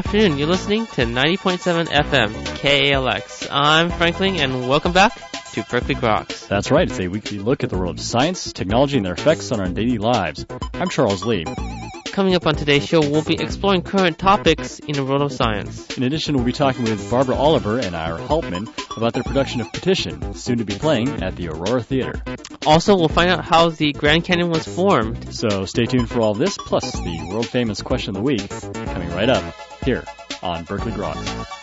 Good afternoon. You're listening to 90.7 FM KALX. I'm Franklin, and welcome back to Berkeley Groks. That's right. It's a weekly look at the world of science, technology, and their effects on our daily lives. I'm Charles Lee. Coming up on today's show, we'll be exploring current topics in the world of science. In addition, we'll be talking with Barbara Oliver and Ira Hauptman about their production of Partition, soon to be playing at the Aurora Theater. Also, we'll find out how the Grand Canyon was formed. So stay tuned for all this, plus the world famous question of the week, coming right up here on Berkeley Groks.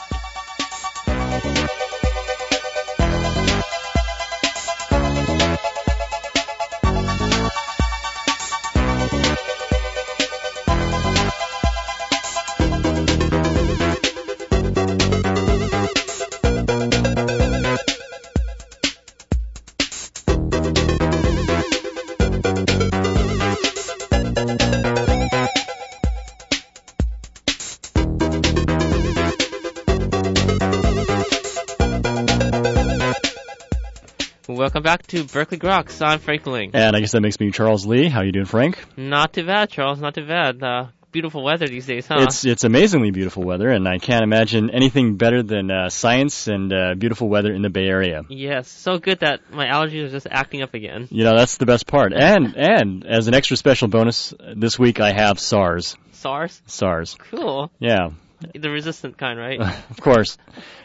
To Berkeley Groks. I'm Franklin. And I guess that makes me Charles Lee. How are you doing, Frank? Not too bad, Charles. Not too bad. Uh, beautiful weather these days, huh? It's it's amazingly beautiful weather, and I can't imagine anything better than uh, science and uh, beautiful weather in the Bay Area. Yes, so good that my allergies are just acting up again. You know, that's the best part. And and as an extra special bonus, this week I have SARS. SARS? SARS. Cool. Yeah. The resistant kind, right? of course.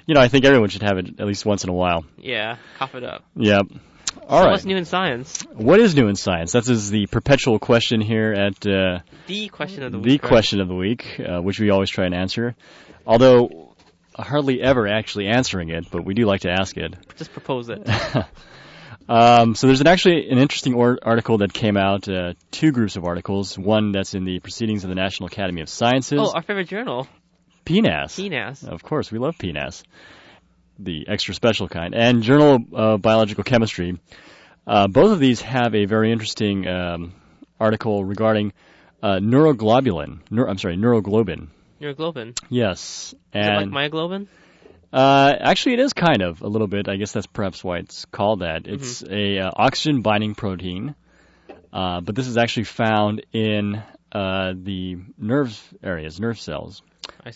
You know, I think everyone should have it at least once in a while. yeah, cough it up. Yep. All so right. what's new in science? What is new in science? That is the perpetual question here at uh, The question of the the week. right? of the week, uh, which we always try and answer. Although hardly ever actually answering it, but we do like to ask it. Just propose it. Um, so there's an, actually an interesting or- article that came out, uh, two groups of articles. One that's in the Proceedings of the National Academy of Sciences. oh, our favorite journal, PNAS. PNAS. Of course, we love PNAS, the extra special kind, and Journal of Biological Chemistry. Uh, both of these have a very interesting um, article regarding uh, neuroglobulin. Neur- I'm sorry, neuroglobin. Neuroglobin. Yes, Is it like myoglobin? uh, actually, it is kind of a little bit. I guess that's perhaps why it's called that. Mm-hmm. It's a uh, oxygen binding protein, uh, but this is actually found in uh, the nerve areas, nerve cells.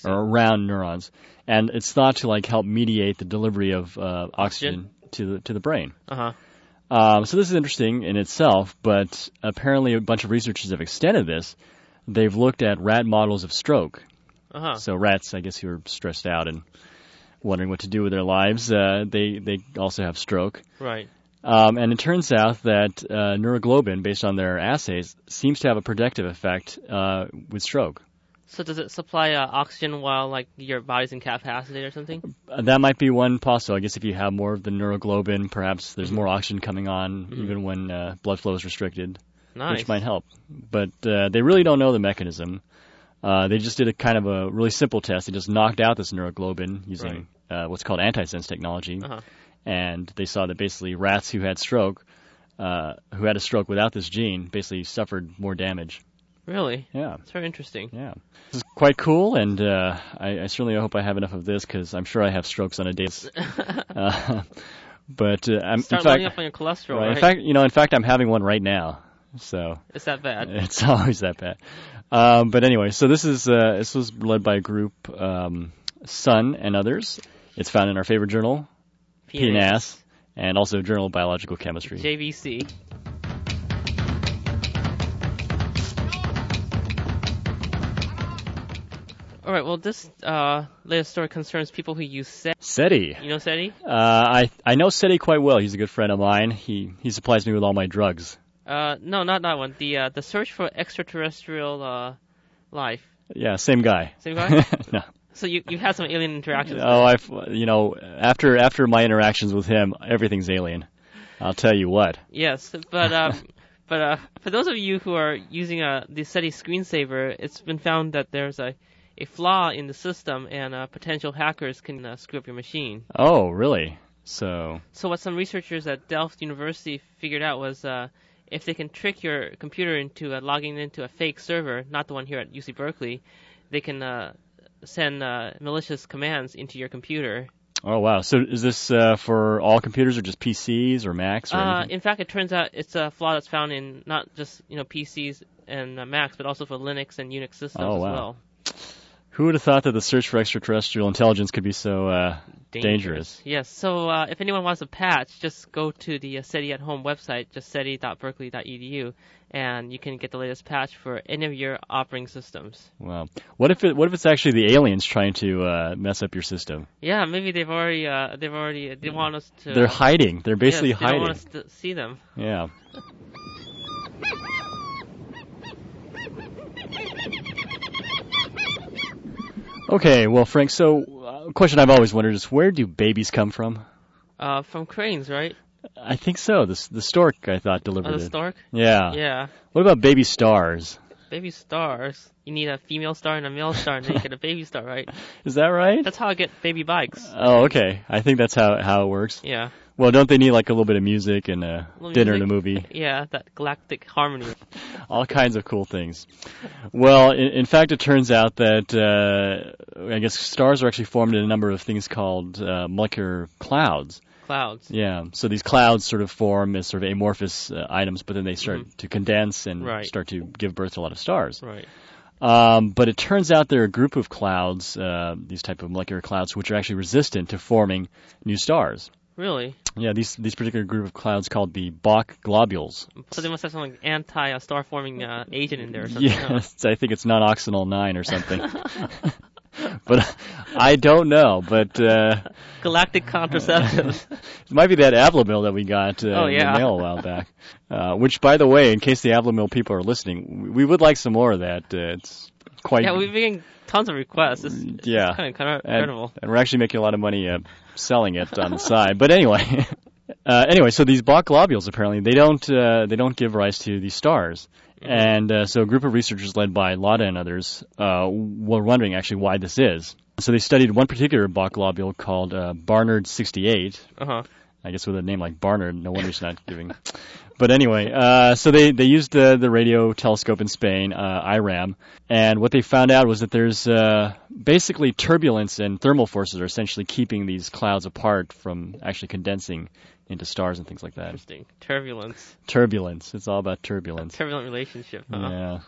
Or around neurons, and it's thought to like help mediate the delivery of uh, oxygen to the to the brain. Uh huh. Um, so this is interesting in itself, but apparently a bunch of researchers have extended this. They've looked at rat models of stroke. Uh huh. So rats, I guess, who are stressed out and wondering what to do with their lives, uh, they they also have stroke. Right. Um, and it turns out that uh, neuroglobin, based on their assays, seems to have a protective effect uh, with stroke. So does it supply uh, oxygen while like your body's incapacitated or something? Uh, that might be one possible. I guess if you have more of the neuroglobin, perhaps there's more oxygen coming on even when uh, blood flow is restricted, Nice. which might help. But uh, they really don't know the mechanism. Uh, they just did a kind of a really simple test. They just knocked out this neuroglobin using uh, what's called antisense technology, Uh-huh. and they saw that basically rats who had stroke, uh, who had a stroke without this gene, basically suffered more damage. Really? Yeah. It's very interesting. Yeah, this is quite cool, and uh, I, I certainly hope I have enough of this because I'm sure I have strokes on a daily. uh, but uh, I'm, Start in loading fact, up on your cholesterol, right, right? in fact, you know, in fact, I'm having one right now, so it's that bad. it's always that bad. Um, but anyway, so this is uh, this was led by a group, um, Sun and others. It's found in our favorite journal, PNAS, and also Journal of Biological Chemistry. JBC. All right. Well, this uh, latest story concerns people who use SETI. SETI. You know SETI? Uh, I I know SETI quite well. He's a good friend of mine. He he supplies me with all my drugs. Uh, no, not that one. The uh, the search for extraterrestrial uh, life. Yeah, same guy. Same guy? no. So you you've had some alien interactions. Oh, I've you know after after my interactions with him, everything's alien. I'll tell you what. Yes, but um, but uh, for those of you who are using uh, the SETI screensaver, it's been found that there's a a flaw in the system, and uh, potential hackers can uh, screw up your machine. Oh, really? So So what some researchers at Delft University figured out was uh, if they can trick your computer into uh, logging into a fake server, not the one here at UC Berkeley, they can uh, send uh, malicious commands into your computer. Oh wow! So is this uh, for all computers or just PCs or Macs or Uh, in fact, it turns out it's a flaw that's found in not just you know PCs and uh, Macs, but also for Linux and Unix systems Oh, as wow. well. Who would have thought that the search for extraterrestrial intelligence could be so uh, dangerous? Yes. So uh, if anyone wants a patch, just go to the uh, SETI at Home website, just seti.berkeley.edu, and you can get the latest patch for any of your operating systems. Wow. What if it? What if it's actually the aliens trying to uh, mess up your system? Yeah, maybe they've already uh, they've already they want us to. They're hiding. They're basically yes, they hiding. don't want us to see them. Yeah. Okay, well, Frank. So, uh, a question I've always wondered is where do babies come from? Uh, from cranes, right? I think so. The the stork I thought delivered Oh, the it. stork. Yeah. Yeah. What about baby stars? Baby stars. You need a female star and a male star, and then you get a baby star, right? Is that right? That's how I get baby bikes. Oh, okay. I think that's how how it works. Yeah. Well, don't they need like a little bit of music and a dinner and a movie? Yeah, that galactic harmony. All kinds of cool things. Well, in, in fact, it turns out that uh, I guess stars are actually formed in a number of things called uh, molecular clouds. Clouds. Yeah. So these clouds sort of form as sort of amorphous uh, items, but then they start to condense and Mm-hmm. Right. start to give birth to a lot of stars. Right. Um, but it turns out there are a group of clouds, uh, these type of molecular clouds, which are actually resistant to forming new stars. Really? Yeah, these these particular group of clouds called the Bok globules. So they must have some like anti-star forming uh, agent in there or something. huh? Yes, I think it's nonoxynol nine or something. but I don't know. But uh, Galactic contraceptives. it might be that Avlamil that we got uh, Oh, in the mail a while back. Uh, which, by the way, in case the Avlamil people are listening, we would like some more of that. Uh, it's quite yeah, we've been getting tons of requests. It's, it's Yeah. kind of kind of and, and we're actually making a lot of money uh, selling it on the side. But anyway, uh, anyway, so these Bok globules apparently they don't uh, they don't give rise to these stars. And uh, so a group of researchers led by Lada and others uh, were wondering actually why this is. So they studied one particular Bok globule called uh, Barnard 68. Uh huh. I guess with a name like Barnard, no wonder he's not giving. But anyway, uh, so they, they used the, the radio telescope in Spain, uh, IRAM, and what they found out was that there's uh, basically turbulence and thermal forces are essentially keeping these clouds apart from actually condensing into stars and things like that. Interesting. Turbulence. Turbulence. It's all about turbulence. Turbulent relationship. Huh? Yeah.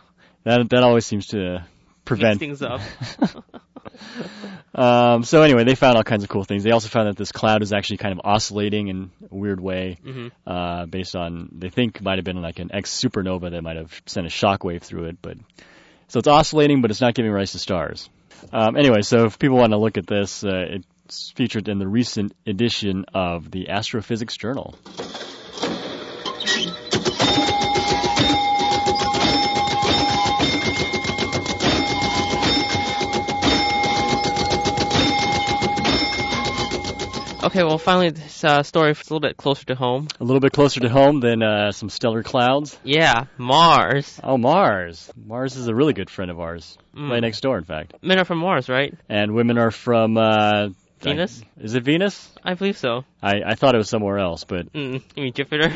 That that always seems to Mix prevent things up. um, so anyway, they found all kinds of cool things. They also found that this cloud is actually kind of oscillating in a weird way, hmm uh, based on they think might have been like an ex supernova that might have sent a shockwave through it. But so it's oscillating, but it's not giving rise to stars. Um, anyway, so if people want to look at this, uh, it's featured in the recent edition of the Astrophysics Journal. Okay, well, finally, this uh, story is a little bit closer to home. A little bit closer to home than uh, some stellar clouds. Yeah, Mars. Oh, Mars. Mars is a really good friend of ours. Mm. Right next door, in fact. Men are from Mars, right? And women are from uh, Venus? Is it Venus? I believe so. I, I thought it was somewhere else, but Mm, you mean Jupiter?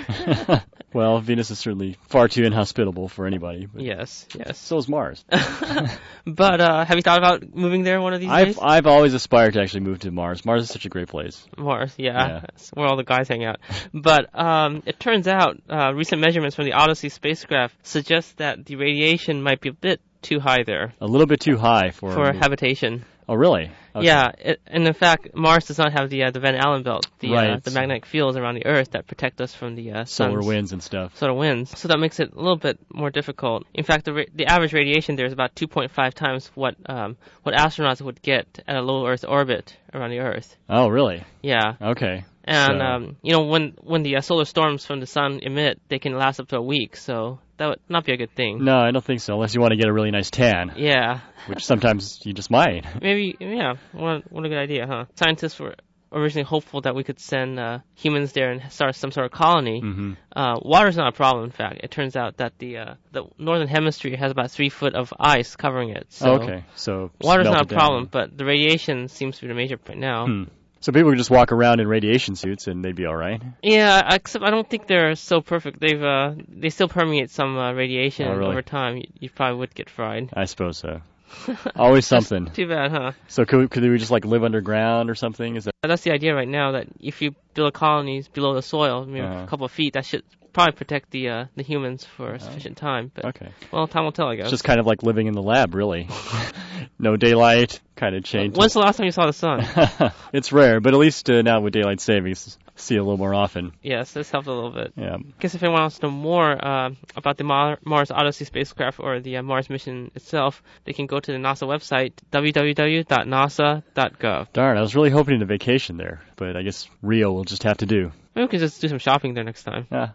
well, Venus is certainly far too inhospitable for anybody. Yes, yes. So is Mars. but uh, have you thought about moving there one of these I've days? I've always aspired to actually move to Mars. Mars is such a great place. Mars, yeah, Yeah. Where all the guys hang out. But um, it turns out uh, recent measurements from the Odyssey spacecraft suggest that the radiation might be a bit too high there A little bit too high for for habitation. Oh, really? Okay. Yeah, it, and in fact, Mars does not have the uh, the Van Allen belt, the uh, the magnetic fields around the Earth that protect us from the uh, Solar winds and stuff. solar winds. So that makes it a little bit more difficult. In fact, the ra- the average radiation there is about 2.5 times what um, what astronauts would get at a low Earth orbit around the Earth. Oh, really? Yeah. Okay. And So- um, you know when when the uh, solar storms from the sun emit, they can last up to a week. So that would not be a good thing. No, I don't think so. Unless you want to get a really nice tan, Yeah, which sometimes you just might. maybe. Yeah, what what a good idea, huh? Scientists were originally hopeful that we could send uh, humans there and start some sort of colony. hmm Uh, water's not a problem. In fact, it turns out that the uh, the northern hemisphere has about three foot of ice covering it. So okay. So water's not a down. problem, but the radiation seems to be the major point now. Hmm. So people could just walk around in radiation suits and they'd be all right. Yeah, except I don't think they're so perfect. They've uh, they still permeate some uh, radiation Oh, really? over time. You, you probably would get fried. I suppose so. Always something. Too bad, huh? So could could we just like live underground or something? Is that That's the idea right now. That if you build colonies below the soil, maybe Uh-huh. a couple of feet, that should probably protect the uh, the humans for a sufficient time. But okay? well, time will tell, I guess. It's just kind of like living in the lab, really. no daylight, kind of changed. When's the last time you saw the sun? it's rare, but at least uh, now with daylight savings, see it a little more often. yes, this helped a little bit. Yeah. I guess if anyone wants to know more uh, about the Mar- Mars Odyssey spacecraft or the uh, Mars mission itself, they can go to the NASA website, www.nasa.gov. Darn, I was really hoping to vacation there, but I guess Rio will just have to do. Maybe we can just do some shopping there next time. Yeah.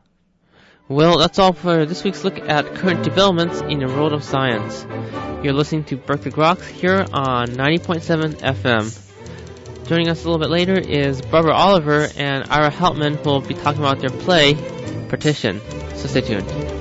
Well, that's all for this week's look at current developments in the world of science. You're listening to Berkeley Groks here on 90.7 FM. Joining us a little bit later is Barbara Oliver and Ira Hauptman, who will be talking about their play, Partition. So stay tuned.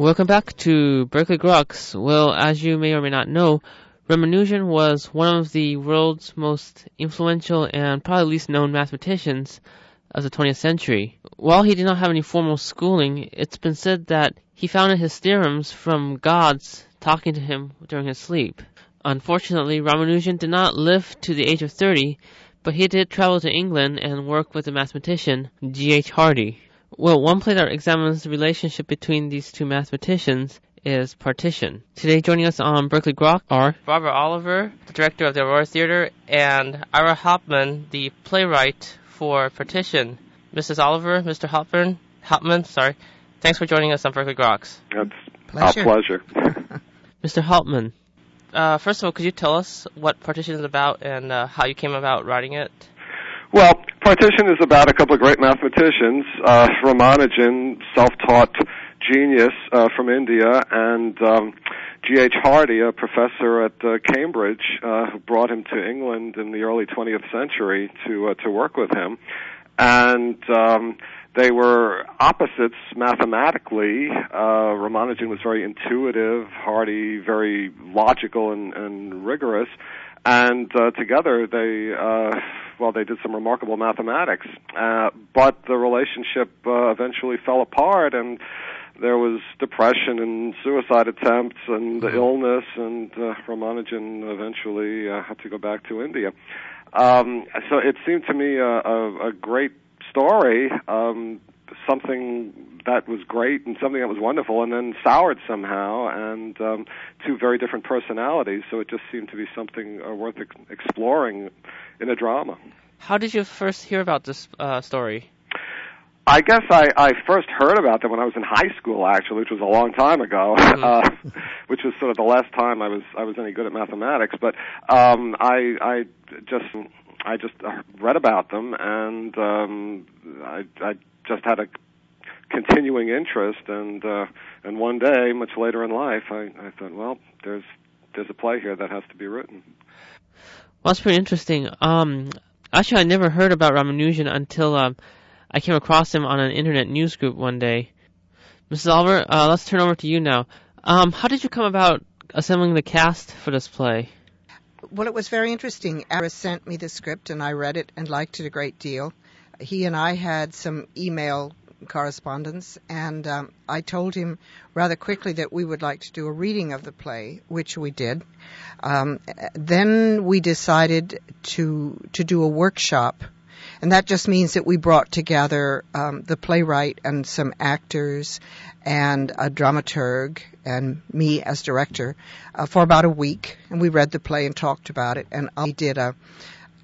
Welcome back to Berkeley Groks. Well, as you may or may not know, Ramanujan was one of the world's most influential and probably least known mathematicians of the 20th century. While he did not have any formal schooling, it's been said that he founded his theorems from gods talking to him during his sleep. Unfortunately, Ramanujan did not live to the age of 30, but he did travel to England and work with the mathematician G.H. Hardy. Well, one play that examines the relationship between these two mathematicians is Partition. Today joining us on Berkeley Grok are Barbara Oliver, the director of the Aurora Theater, and Ira Hauptman, the playwright for Partition. Mrs. Oliver, Mr. Hauptman, Hauptman, sorry, thanks for joining us on Berkeley Groks. It's Pleasure. our pleasure. Mr. Hauptman, uh, first of all, could you tell us what Partition is about and uh, how you came about writing it? Well, Partition is about a couple of great mathematicians, uh, Ramanujan, self-taught genius uh, from India, and um, G.H. Hardy, a professor at uh, Cambridge, uh, who brought him to England in the early 20th century to uh, to work with him, and um, they were opposites mathematically. Uh, Ramanujan was very intuitive, Hardy very logical and, and rigorous, and uh, together they uh, well they did some remarkable mathematics. Uh, but the relationship uh, eventually fell apart, and there was depression and suicide attempts and illness, and uh, Ramanujan eventually uh, had to go back to India. Um, so it seemed to me a, a, a great story, um, something that was great and something that was wonderful, and then soured somehow, and um, two very different personalities. So it just seemed to be something uh, worth ex- exploring in a drama. How did you first hear about this uh, story? I guess I, I first heard about them when I was in high school, actually, which was a long time ago, uh, which was sort of the last time I was I was any good at mathematics. But um, I I just I just uh, read about them, and um, I I just had a continuing interest, and uh, and one day, much later in life, I, I thought, well, there's there's a play here that has to be written. Well, that's pretty interesting. Um, actually, I never heard about Ramanujan until um, I came across him on an internet news group one day. Mrs. Oliver, uh, let's turn over to you now. Um, how did you come about assembling the cast for this play? Well, it was very interesting. Ira sent me the script, and I read it and liked it a great deal. He and I had some email correspondence, and um, I told him rather quickly that we would like to do a reading of the play, which we did. Um, then we decided to to do a workshop, And that just means that we brought together um, the playwright and some actors and a dramaturg and me as director uh, for about a week. And we read the play and talked about it. And I did a,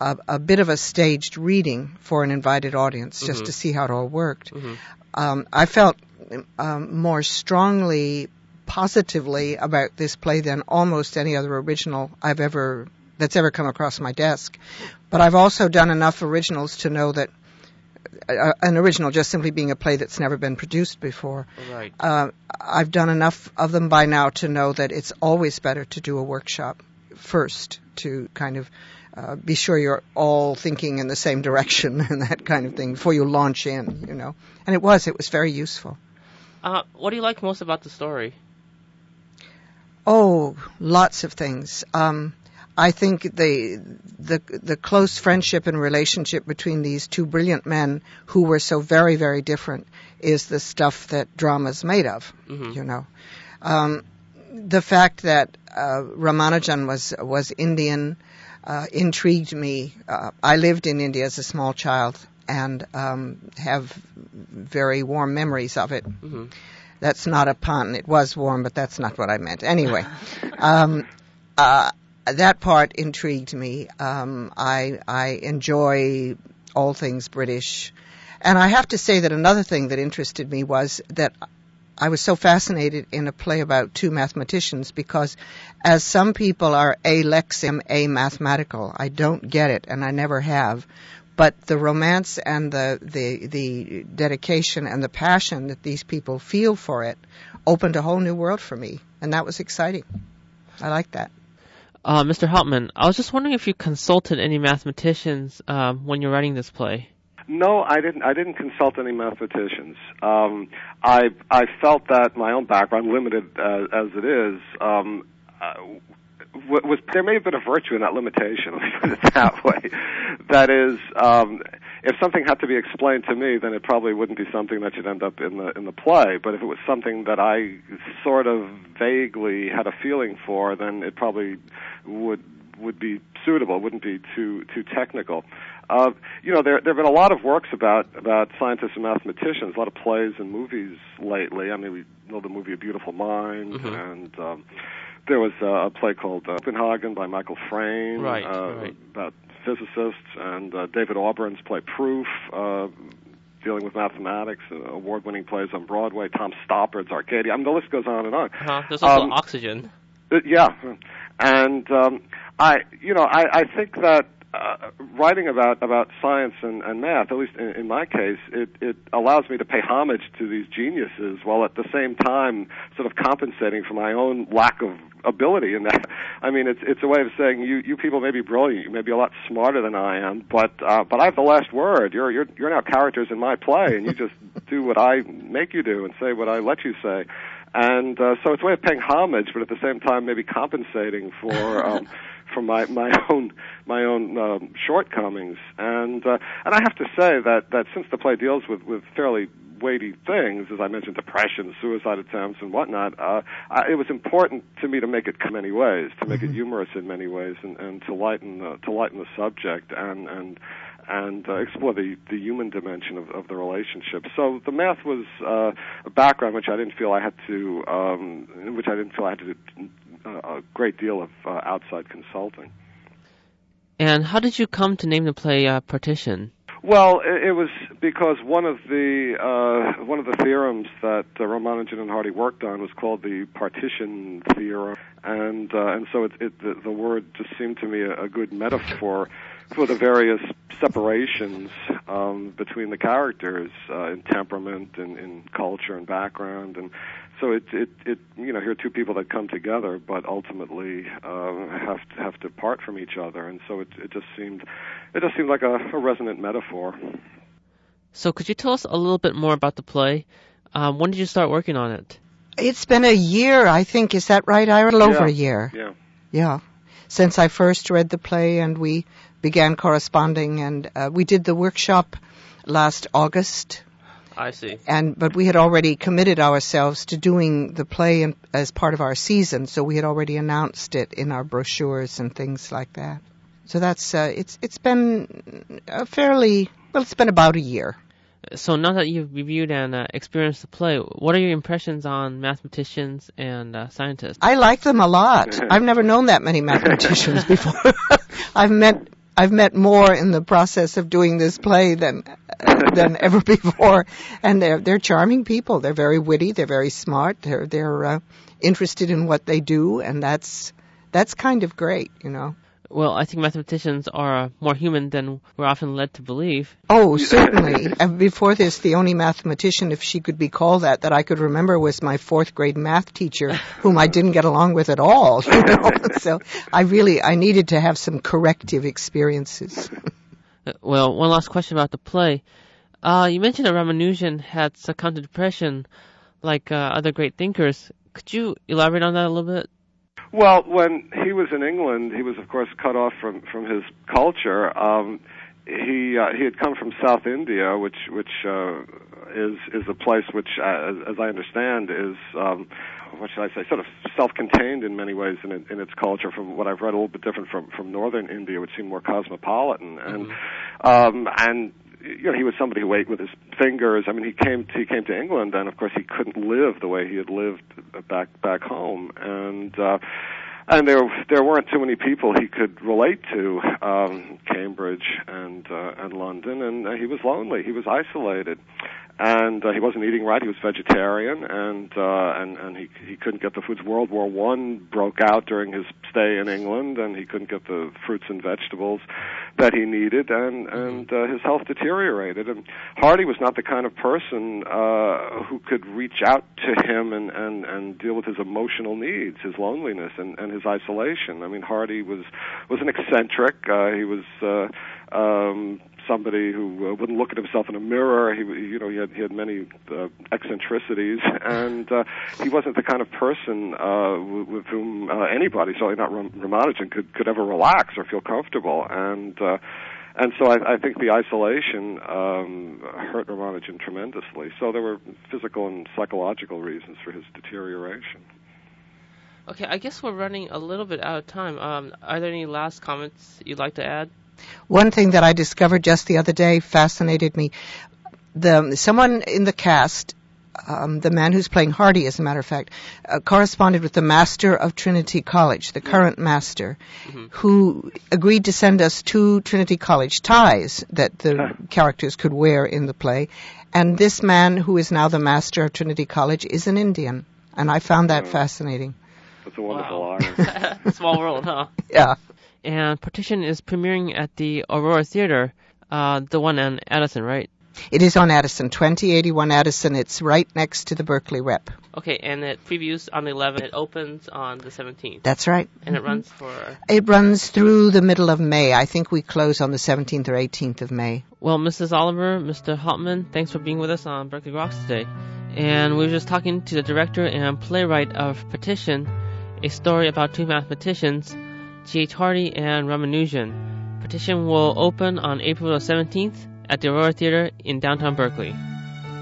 a, a bit of a staged reading for an invited audience just Mhm. to see how it all worked. Mhm. Um, I felt um, more strongly, positively about this play than almost any other original I've ever that's ever come across my desk. But I've also done enough originals to know that uh, an original just simply being a play that's never been produced before. Right. Uh, I've done enough of them by now to know that it's always better to do a workshop first to kind of uh, be sure you're all thinking in the same direction and that kind of thing before you launch in, you know. And it was, it was very useful. Uh, what do you like most about the story? Oh, lots of things. Um, I think the the the close friendship and relationship between these two brilliant men who were so very very different is the stuff that drama's made of. Mhm. You know, um, the fact that uh, Ramanujan was was Indian uh, intrigued me. Uh, I lived in India as a small child and um, have very warm memories of it. hmm That's not a pun. It was warm, but that's not what I meant. Anyway, um, uh, that part intrigued me. Um, I I enjoy all things British, and I have to say that another thing that interested me was that I was so fascinated in a play about two mathematicians because, as some people are a lexim, a mathematical, I don't get it, and I never have. But the romance and the, the the dedication and the passion that these people feel for it opened a whole new world for me, and that was exciting. I like that. Uh, Mr. Hauptman, I was just wondering if you consulted any mathematicians um, when you're writing this play. No, I didn't. I didn't consult any mathematicians. Um, I I felt that my own background, limited uh, as it is, um, uh, was there may have been a virtue in that limitation. Let me put it that way. That is, um, if something had to be explained to me, then it probably wouldn't be something that should end up in the in the play. But if it was something that I sort of vaguely had a feeling for, then it probably would would be suitable. It wouldn't be too too technical. Uh, you know, there there have been a lot of works about about scientists and mathematicians, a lot of plays and movies lately. I mean, we know the movie A Beautiful Mind, Mhm. and um, there was uh, a play called uh, Copenhagen by Michael Frayn Right, uh, right. about physicists, and uh, David Auburn's play Proof. Uh, Dealing with mathematics, uh, award-winning plays on Broadway. Tom Stoppard's Arcadia. I mean, the list goes on and on. Uh-huh. There's also Um, Oxygen. Uh, yeah, and um, I, you know, I, I think that uh, writing about about science and, and math, at least in, in my case, it it allows me to pay homage to these geniuses while at the same time sort of compensating for my own lack of ability in that. I mean, it's it's a way of saying you you people may be brilliant, you may be a lot smarter than I am, but uh, but I have the last word. You're you're you're now characters in my play, and you just do what I make you do and say what I let you say. And uh, so it's a way of paying homage, but at the same time maybe compensating for um, for my my own my own um, shortcomings. And uh, and I have to say that that since the play deals with with fairly weighty things, as I mentioned, depression, suicide attempts, and whatnot, uh, I, it was important to me to make it in many ways, to make it humorous in many ways, and, and to lighten the, to lighten the subject and and and uh, explore the, the human dimension of, of the relationship. So the math was uh, a background which I didn't feel I had to, um, which I didn't feel I had to do a great deal of uh, outside consulting. And how did you come to name the play uh, Partition? Well, it, it was because one of the uh, one of the theorems that uh, Ramanujan and Hardy worked on was called the partition theorem, and uh, and so it, it the, the word just seemed to me a, a good metaphor for the various separations um, between the characters uh, in temperament and in culture and background, and so it it it you know here are two people that come together, but ultimately uh, have to, have to part from each other, and so it it just seemed it just seemed like a, a resonant metaphor. So could you tell us a little bit more about the play? Um, when did you start working on it? It's been a year, I think. Is that right? Ira? A little over Yeah. a year. Yeah. Yeah. Since I first read the play and we began corresponding and uh, we did the workshop last August I see. and but we had already committed ourselves to doing the play in, as part of our season so we had already announced it in our brochures and things like that. So that's uh, it's it's been a fairly well. It's been about a year. So now that you've reviewed and uh, experienced the play, what are your impressions on mathematicians and uh, scientists? I like them a lot. I've never known that many mathematicians before. I've met I've met more in the process of doing this play than than ever before, and they're they're charming people. They're very witty. They're very smart. They're they're uh, interested in what they do, and that's that's kind of great, you know. Well, I think mathematicians are more human than we're often led to believe. Oh, certainly. and before this, the only mathematician, if she could be called that, that I could remember was my fourth grade math teacher, whom I didn't get along with at all. You know? so I really, I needed to have some corrective experiences. Uh, well, one last question about the play. Uh, you mentioned that Ramanujan had succumbed to depression like uh, other great thinkers. Could you elaborate on that a little bit? Well, when he was in England, he was of course cut off from from his culture. Um, he uh, he had come from South India, which which uh, is is a place which, uh, as, I understand, is um, what should I say, sort of self-contained in many ways in, in its culture. From what I've read, a little bit different from from northern India, which seemed more cosmopolitan, and mm-hmm. um, and you know, he was somebody who ate with his fingers. I mean, he came to, he came to England, and of course, he couldn't live the way he had lived back back home, and uh, and there there weren't too many people he could relate to, um, Cambridge and uh, and London, and uh, he was lonely. He was isolated, and uh, he wasn't eating right. He was vegetarian, and uh, and and he he couldn't get the foods. World War One broke out during his stay in England, and he couldn't get the fruits and vegetables that he needed, and and uh, his health deteriorated. And Hardy was not the kind of person uh, who could reach out to him and and and deal with his emotional needs, his loneliness, and and his isolation. I mean, Hardy was was an eccentric. Uh, he was. Uh, um, somebody who uh, wouldn't look at himself in a mirror. He, you know, he had he had many uh, eccentricities, and uh, he wasn't the kind of person uh, with, with whom uh, anybody, certainly not Ram- Ramanujan, could could ever relax or feel comfortable. And uh, and so I, I think the isolation um, hurt Ramanujan tremendously. So there were physical and psychological reasons for his deterioration. Okay, I guess we're running a little bit out of time. Um, are there any last comments you'd like to add? One thing that I discovered just the other day fascinated me. The someone in the cast, um, the man who's playing Hardy, as a matter of fact, uh, corresponded with the master of Trinity College, the current master, mm-hmm. who agreed to send us two Trinity College ties that the characters could wear in the play. And this man, who is now the master of Trinity College, is an Indian, and I found that fascinating. That's a wonderful wow. honor. Small world, huh? Yeah and Partition is premiering at the Aurora Theater, uh, the one on Addison, right? It is on Addison, 2081 Addison. It's right next to the Berkeley Rep. Okay, and it previews on the 11th. It opens on the 17th. That's right. And mm-hmm. it runs for? It runs through the middle of May. I think we close on the 17th or 18th of May. Well, Mrs. Oliver, Mr. Hauptman, thanks for being with us on Berkeley Groks today. And we were just talking to the director and playwright of Partition, a story about two mathematicians G.H. Hardy and Ramanujan. Partition will open on April 17th at the Aurora Theater in downtown Berkeley.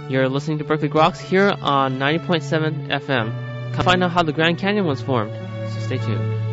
You're listening to Berkeley Groks here on 90.7 FM. Come find out how the Grand Canyon was formed, so stay tuned.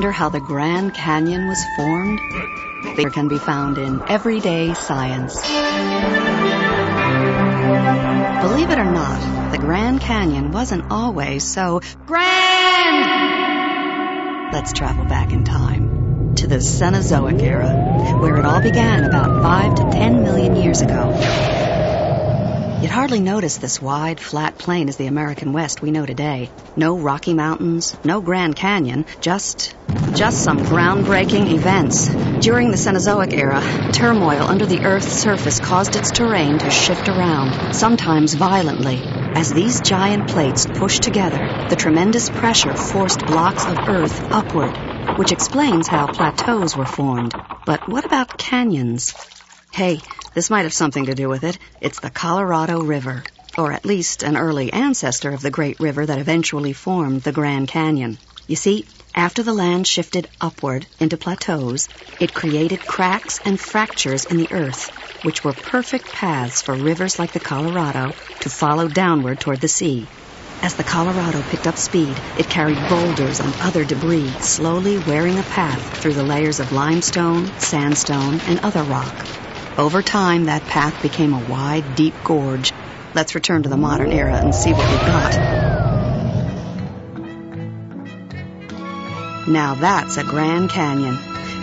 Wonder how the Grand Canyon was formed? It can be found in Everyday Science. Believe it or not, the Grand Canyon wasn't always so grand! Let's travel back in time to the Cenozoic era, where it all began about 5 to 10 million years ago. You'd hardly notice this wide, flat plain as the American West we know today. No Rocky Mountains, no Grand Canyon, just just some groundbreaking events. During the Cenozoic era, turmoil under the Earth's surface caused its terrain to shift around, sometimes violently. As these giant plates pushed together, the tremendous pressure forced blocks of Earth upward, which explains how plateaus were formed. But what about canyons? Hey, this might have something to do with it. It's the Colorado River, or at least an early ancestor of the great river that eventually formed the Grand Canyon. You see, after the land shifted upward into plateaus, it created cracks and fractures in the earth, which were perfect paths for rivers like the Colorado to follow downward toward the sea. As the Colorado picked up speed, it carried boulders and other debris, slowly wearing a path through the layers of limestone, sandstone, and other rock. Over time, that path became a wide, deep gorge. Let's return to the modern era and see what we've got. Now that's a Grand Canyon.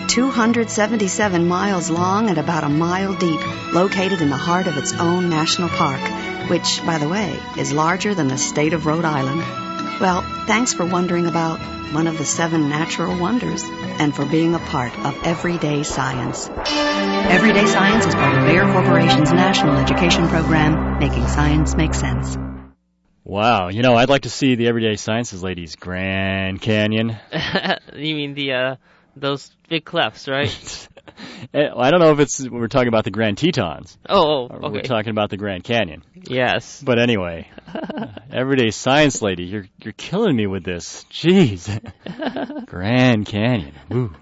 277 miles long and about a mile deep, located in the heart of its own national park, which, by the way, is larger than the state of Rhode Island. Well, thanks for wondering about one of the seven natural wonders and for being a part of Everyday Science. Everyday Science is part of Bayer Corporation's national education program, making science make sense. Wow, you know, I'd like to see the Everyday Sciences ladies Grand Canyon. you mean the uh, those big clefts, right? Eh, I don't know if it's we're talking about the Grand Tetons. Oh, oh okay. We're talking about the Grand Canyon. yes. But anyway, Everyday Science lady, you're you're killing me with this. Jeez. Grand Canyon. Woo.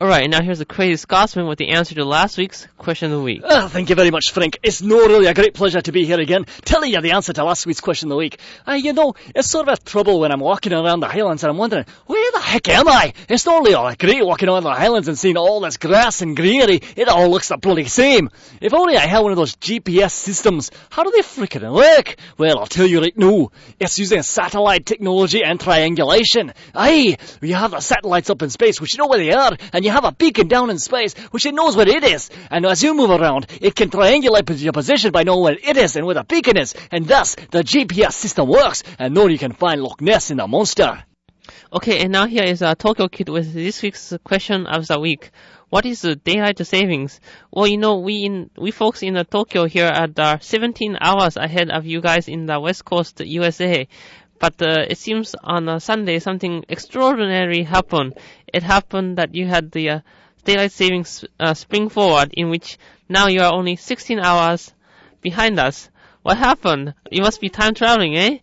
All right, now here's the crazy Scotsman with the answer to last week's question of the week. Oh, thank you very much, Frank. It's no really a great pleasure to be here again, telling you the answer to last week's question of the week. Uh, you know, it's sort of a trouble when I'm walking around the Highlands and I'm wondering, where the heck am I? It's not really all great walking around the Highlands and seeing all this grass and greenery. It all looks the bloody same. If only I had one of those GPS systems. How do they frickin' work? Well, I'll tell you right now. It's using satellite technology and triangulation. Aye, you have the satellites up in space, which you know where they are, and you have a beacon down in space, which it knows where it is. And as you move around, it can triangulate your position by knowing where it is and where the beacon is. And thus, the GPS system works, and now you can find Loch Ness in the monster. Okay, and now here is a Tokyo Kid with this week's question of the week. What is the daylight savings? Well, you know, we in we folks in Tokyo here are uh, 17 hours ahead of you guys in the West Coast USA. But uh, it seems on a Sunday something extraordinary happened. It happened that you had the uh, daylight savings uh, spring forward, in which now you are only 16 hours behind us. What happened? You must be time traveling, eh?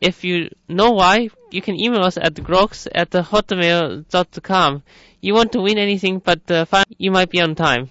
If you know why, you can email us at groks at hotmail.com. You want to win anything, but uh, you might be on time.